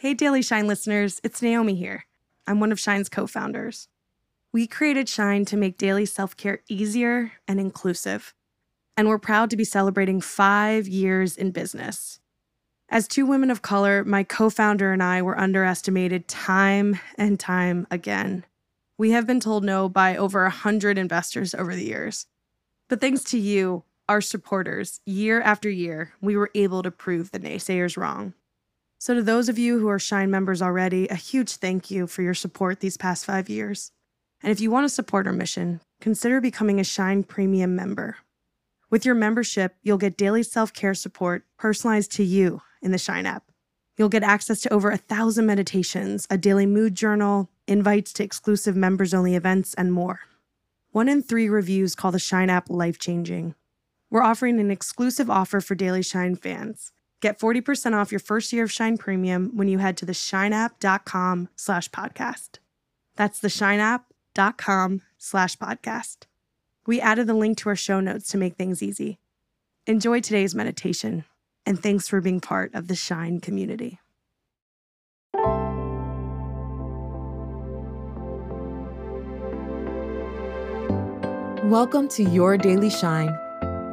Hey, Daily Shine listeners, it's Naomi here. I'm one of Shine's co founders. We created Shine to make daily self care easier and inclusive. And we're proud to be celebrating five years in business. As two women of color, my co founder and I were underestimated time and time again. We have been told no by over 100 investors over the years. But thanks to you, our supporters, year after year, we were able to prove the naysayers wrong. So, to those of you who are Shine members already, a huge thank you for your support these past five years. And if you want to support our mission, consider becoming a Shine Premium member. With your membership, you'll get daily self care support personalized to you in the Shine app. You'll get access to over a thousand meditations, a daily mood journal, invites to exclusive members only events, and more. One in three reviews call the Shine app life changing. We're offering an exclusive offer for Daily Shine fans. Get 40% off your first year of Shine Premium when you head to the shineapp.com slash podcast. That's the shineapp.com slash podcast. We added the link to our show notes to make things easy. Enjoy today's meditation, and thanks for being part of the Shine community. Welcome to Your Daily Shine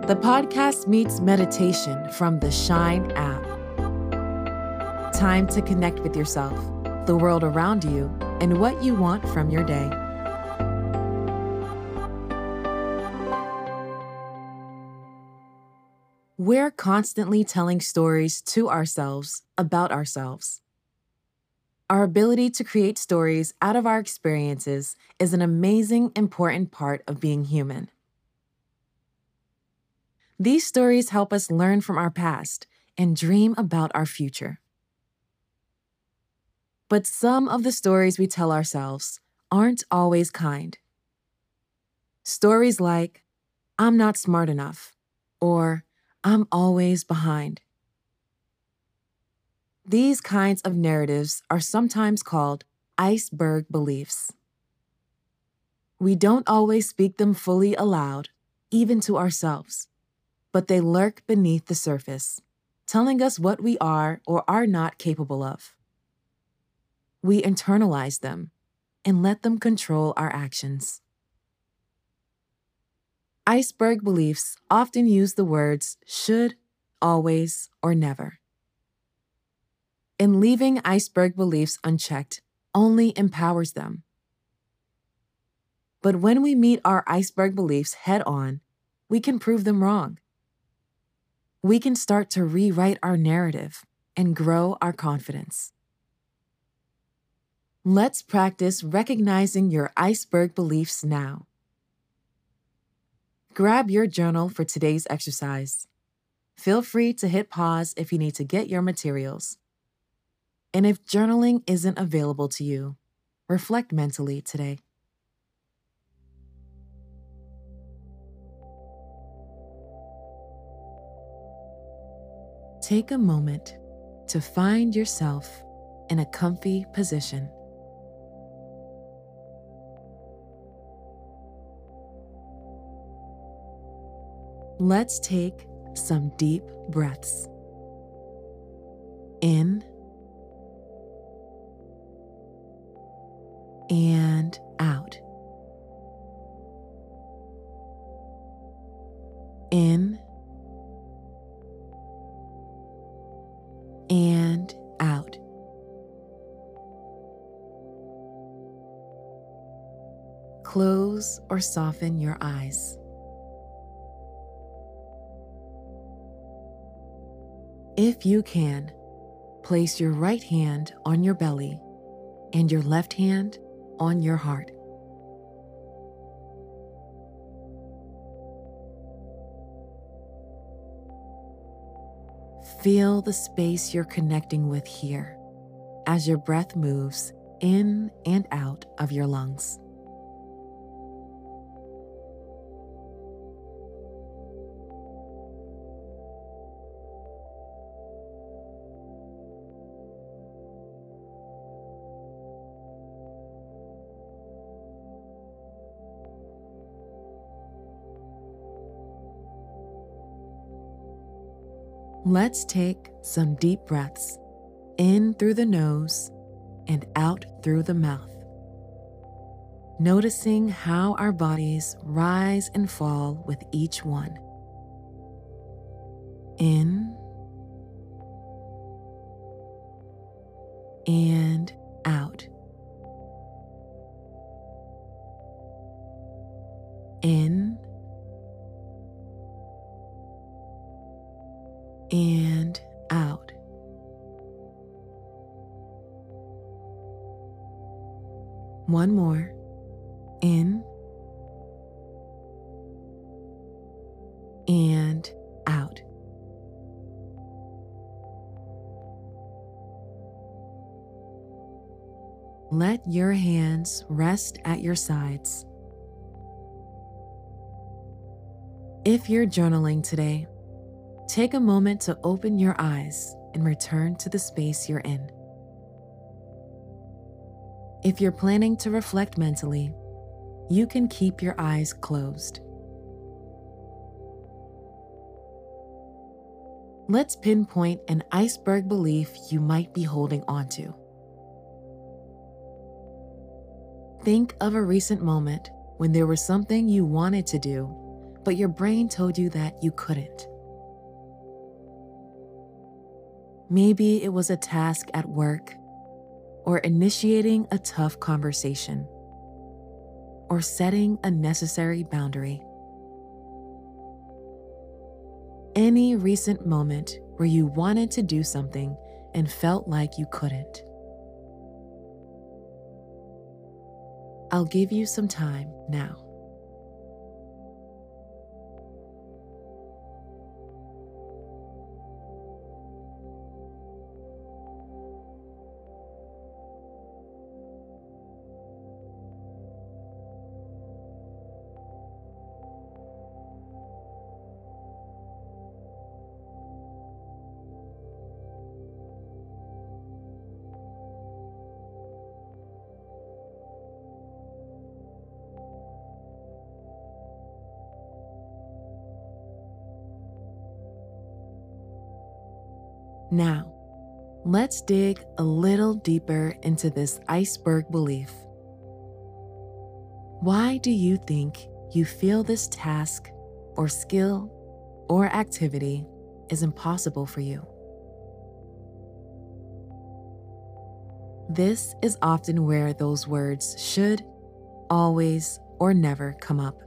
the podcast meets meditation from the Shine app. Time to connect with yourself, the world around you, and what you want from your day. We're constantly telling stories to ourselves about ourselves. Our ability to create stories out of our experiences is an amazing, important part of being human. These stories help us learn from our past and dream about our future. But some of the stories we tell ourselves aren't always kind. Stories like, I'm not smart enough, or I'm always behind. These kinds of narratives are sometimes called iceberg beliefs. We don't always speak them fully aloud, even to ourselves but they lurk beneath the surface, telling us what we are or are not capable of. We internalize them and let them control our actions. Iceberg beliefs often use the words should, always, or never. And leaving iceberg beliefs unchecked only empowers them. But when we meet our iceberg beliefs head on, we can prove them wrong we can start to rewrite our narrative and grow our confidence. Let's practice recognizing your iceberg beliefs now. Grab your journal for today's exercise. Feel free to hit pause if you need to get your materials. And if journaling isn't available to you, reflect mentally today. Take a moment to find yourself in a comfy position. Let's take some deep breaths. In and Close or soften your eyes. If you can, place your right hand on your belly and your left hand on your heart. Feel the space you're connecting with here as your breath moves in and out of your lungs. Let's take some deep breaths in through the nose and out through the mouth. Noticing how our bodies rise and fall with each one. In and out. In and out. One more. In and out. Let your hands rest at your sides. If you're journaling today, take a moment to open your eyes and return to the space you're in. If you're planning to reflect mentally, you can keep your eyes closed. Let's pinpoint an iceberg belief you might be holding onto. Think of a recent moment when there was something you wanted to do, but your brain told you that you couldn't. Maybe it was a task at work, or initiating a tough conversation, or setting a necessary boundary. Any recent moment where you wanted to do something and felt like you couldn't. I'll give you some time now. Now, let's dig a little deeper into this iceberg belief. Why do you think you feel this task or skill or activity is impossible for you? This is often where those words should, always, or never come up.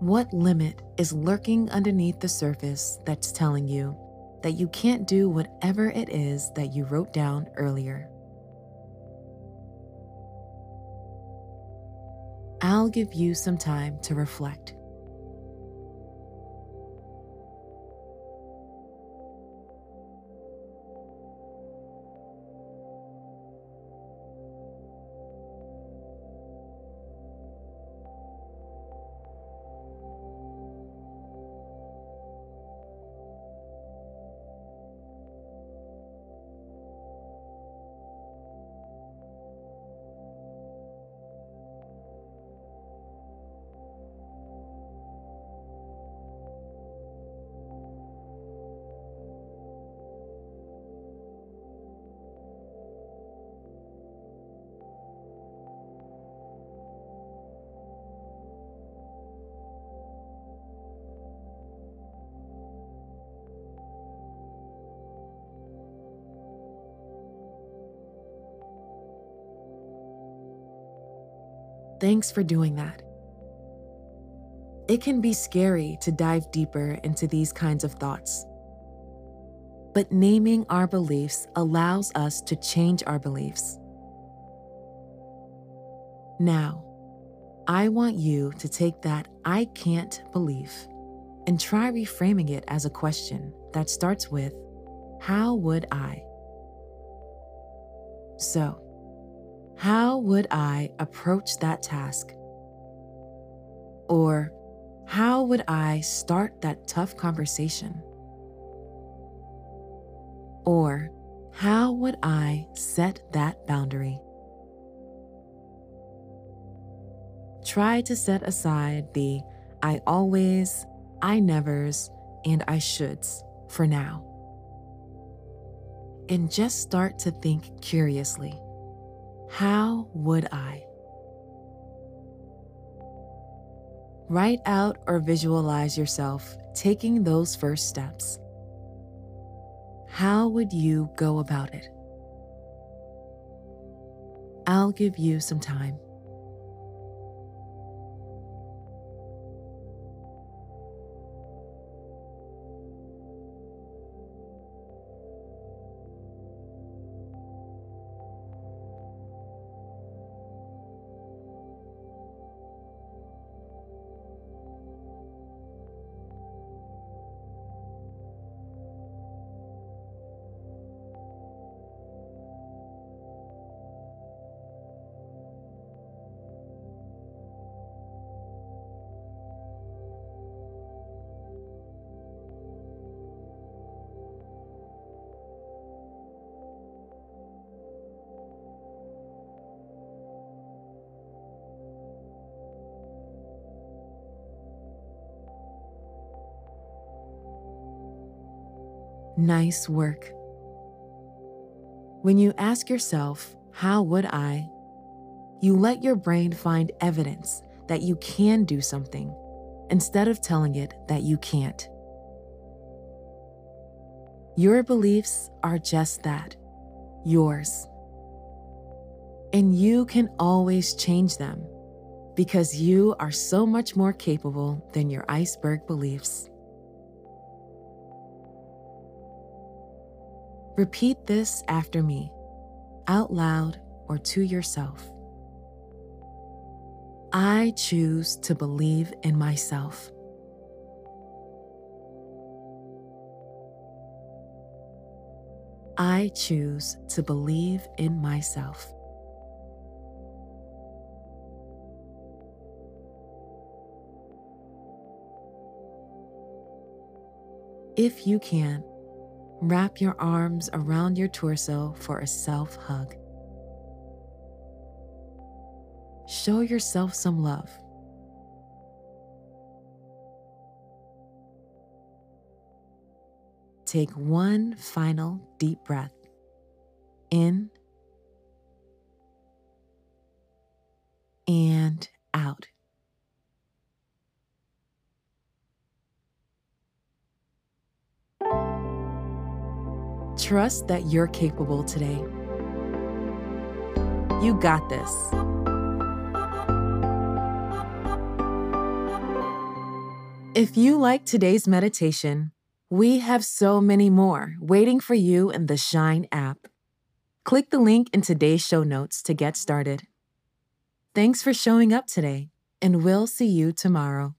What limit is lurking underneath the surface that's telling you that you can't do whatever it is that you wrote down earlier? I'll give you some time to reflect. Thanks for doing that. It can be scary to dive deeper into these kinds of thoughts. But naming our beliefs allows us to change our beliefs. Now, I want you to take that I can't belief and try reframing it as a question that starts with, How would I? So, how would I approach that task? Or how would I start that tough conversation? Or how would I set that boundary? Try to set aside the I always, I nevers, and I shoulds for now and just start to think curiously How would I? Write out or visualize yourself taking those first steps. How would you go about it? I'll give you some time. Nice work. When you ask yourself, How would I? you let your brain find evidence that you can do something instead of telling it that you can't. Your beliefs are just that yours. And you can always change them because you are so much more capable than your iceberg beliefs. Repeat this after me, out loud or to yourself. I choose to believe in myself. I choose to believe in myself. If you can, Wrap your arms around your torso for a self hug. Show yourself some love. Take one final deep breath in Trust that you're capable today. You got this. If you like today's meditation, we have so many more waiting for you in the Shine app. Click the link in today's show notes to get started. Thanks for showing up today, and we'll see you tomorrow.